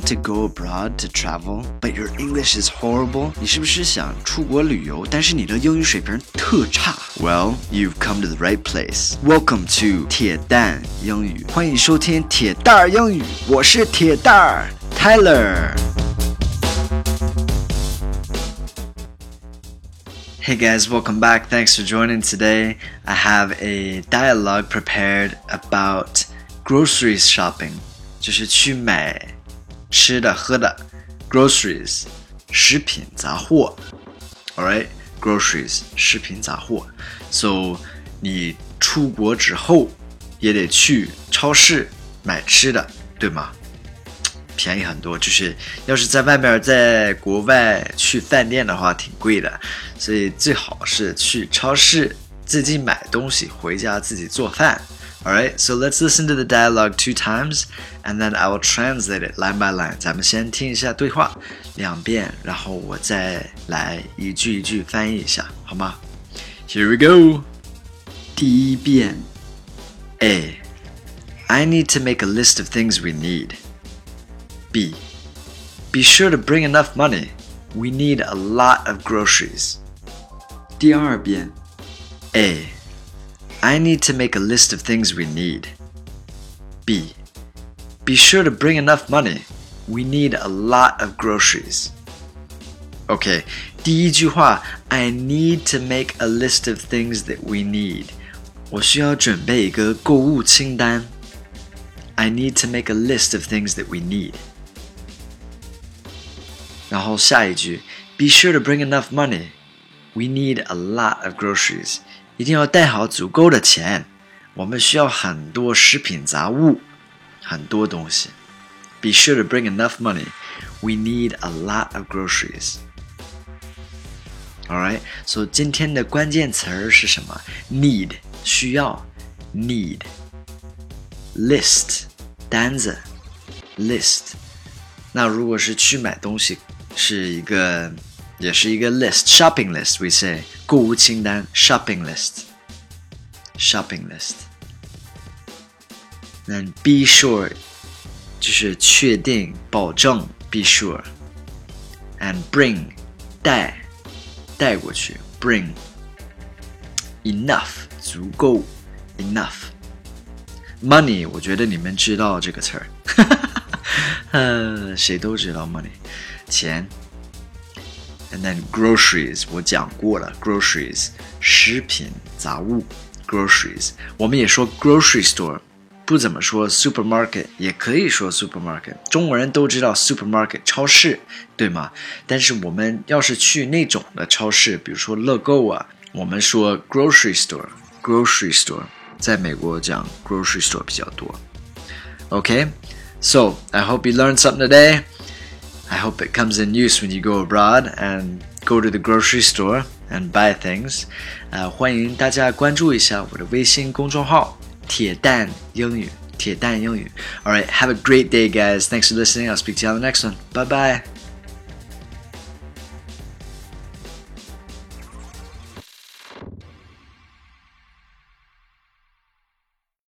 want to go abroad to travel, but your English is horrible? 你是不是想出国旅游，但是你的英语水平特差？Well, you've come to the right place. Welcome to 铁蛋英语，欢迎收听铁蛋儿英语，我是铁蛋儿 Tyler。Hey guys, welcome back. Thanks for joining today. I have a dialogue prepared about groceries shopping. 就是去买 吃的喝的，groceries 食品杂货，All right，groceries，食品杂货。So 你出国之后也得去超市买吃的，对吗？便宜很多，就是要是在外面在国外去饭店的话挺贵的，所以最好是去超市自己买东西，回家自己做饭。Alright, so let's listen to the dialogue two times, and then I will translate it line by line. 咱们先听一下对话两遍，然后我再来一句一句翻译一下，好吗？Here we go. 第一遍，A. I need to make a list of things we need. B. Be sure to bring enough money. We need a lot of groceries. 第二遍 A. I need to make a list of things we need. B. Be sure to bring enough money. We need a lot of groceries. Okay, 第一句话 I need to make a list of things that we need. 我需要准备一个购物清单。I need to make a list of things that we need. 然后下一句 Be sure to bring enough money. We need a lot of groceries. 一定要带好足够的钱。我们需要很多食品杂物，很多东西。Be sure to bring enough money. We need a lot of groceries. Alright, so 今天的关键词儿是什么？Need 需要，need list 单子，list。那如果是去买东西，是一个 也是一个 list shopping list we say 购物清单 shopping list shopping list。那 be sure 就是确定保证 be sure and bring 带带过去 bring enough 足够 enough money 我觉得你们知道这个词儿，呃，谁都知道 money 钱。 And then groceries 我讲过了，groceries 食品杂物，groceries 我们也说 grocery store，不怎么说 supermarket，也可以说 supermarket。中国人都知道 supermarket 超市，对吗？但是我们要是去那种的超市，比如说乐购啊，我们说 grocery store，grocery store，在美国讲 grocery store 比较多。Okay，so I hope you learned something today. I hope it comes in use when you go abroad and go to the grocery store and buy things. 呃，欢迎大家关注一下我的微信公众号“铁蛋英语”。铁蛋英语。All right, have a great day, guys. Thanks for listening. I'll speak to you on the next one. Bye bye.